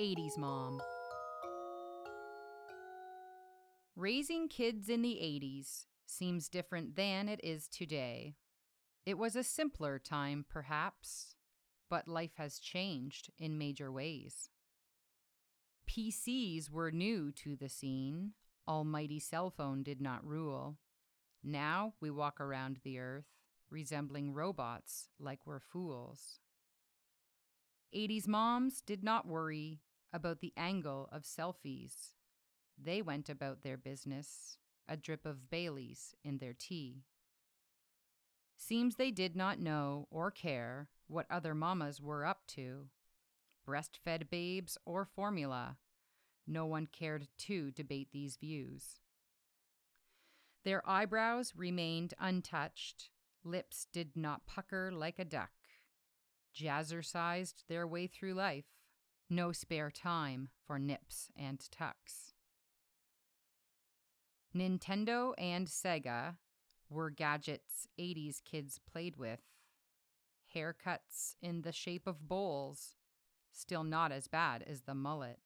80s Mom. Raising kids in the 80s seems different than it is today. It was a simpler time, perhaps, but life has changed in major ways. PCs were new to the scene, almighty cell phone did not rule. Now we walk around the earth, resembling robots like we're fools. 80s moms did not worry about the angle of selfies. They went about their business, a drip of Bailey's in their tea. Seems they did not know or care what other mamas were up to. Breastfed babes or formula. No one cared to debate these views. Their eyebrows remained untouched, lips did not pucker like a duck. Jazzercised their way through life, no spare time for nips and tucks. Nintendo and Sega were gadgets 80s kids played with. Haircuts in the shape of bowls, still not as bad as the mullet.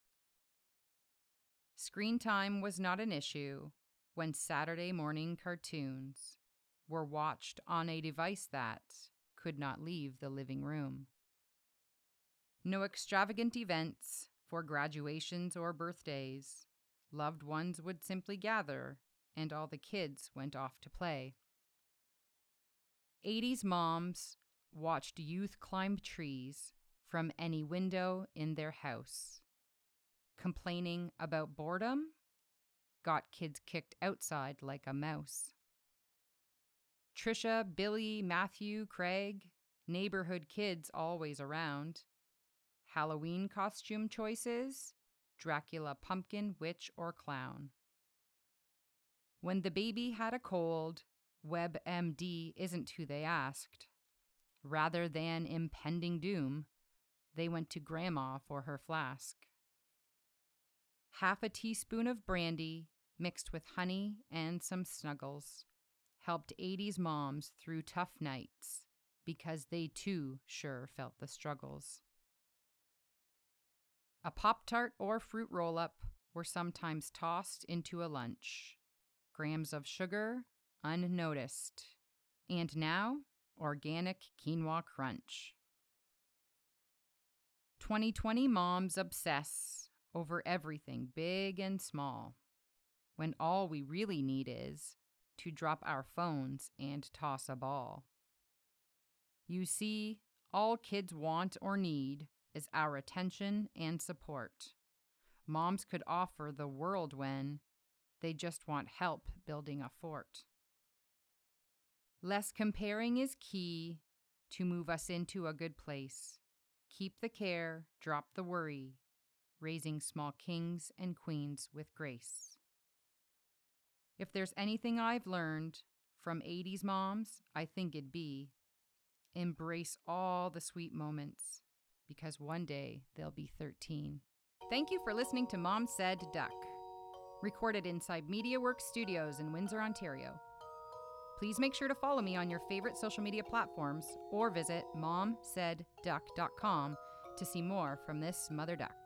Screen time was not an issue when Saturday morning cartoons were watched on a device that could not leave the living room. No extravagant events for graduations or birthdays. Loved ones would simply gather, and all the kids went off to play. 80s moms watched youth climb trees from any window in their house. Complaining about boredom got kids kicked outside like a mouse. Trisha, Billy, Matthew, Craig, neighborhood kids always around. Halloween costume choices Dracula, pumpkin, witch, or clown. When the baby had a cold, WebMD isn't who they asked. Rather than impending doom, they went to Grandma for her flask. Half a teaspoon of brandy mixed with honey and some snuggles helped 80s moms through tough nights because they too sure felt the struggles. A Pop Tart or fruit roll up were sometimes tossed into a lunch. Grams of sugar, unnoticed. And now, organic quinoa crunch. 2020 moms obsess over everything big and small, when all we really need is to drop our phones and toss a ball. You see, all kids want or need is our attention and support. Moms could offer the world when they just want help building a fort. Less comparing is key to move us into a good place. Keep the care, drop the worry, raising small kings and queens with grace. If there's anything I've learned from 80s moms, I think it'd be embrace all the sweet moments because one day they'll be 13. Thank you for listening to Mom Said Duck, recorded inside MediaWorks Studios in Windsor, Ontario. Please make sure to follow me on your favorite social media platforms or visit momsaidduck.com to see more from this mother duck.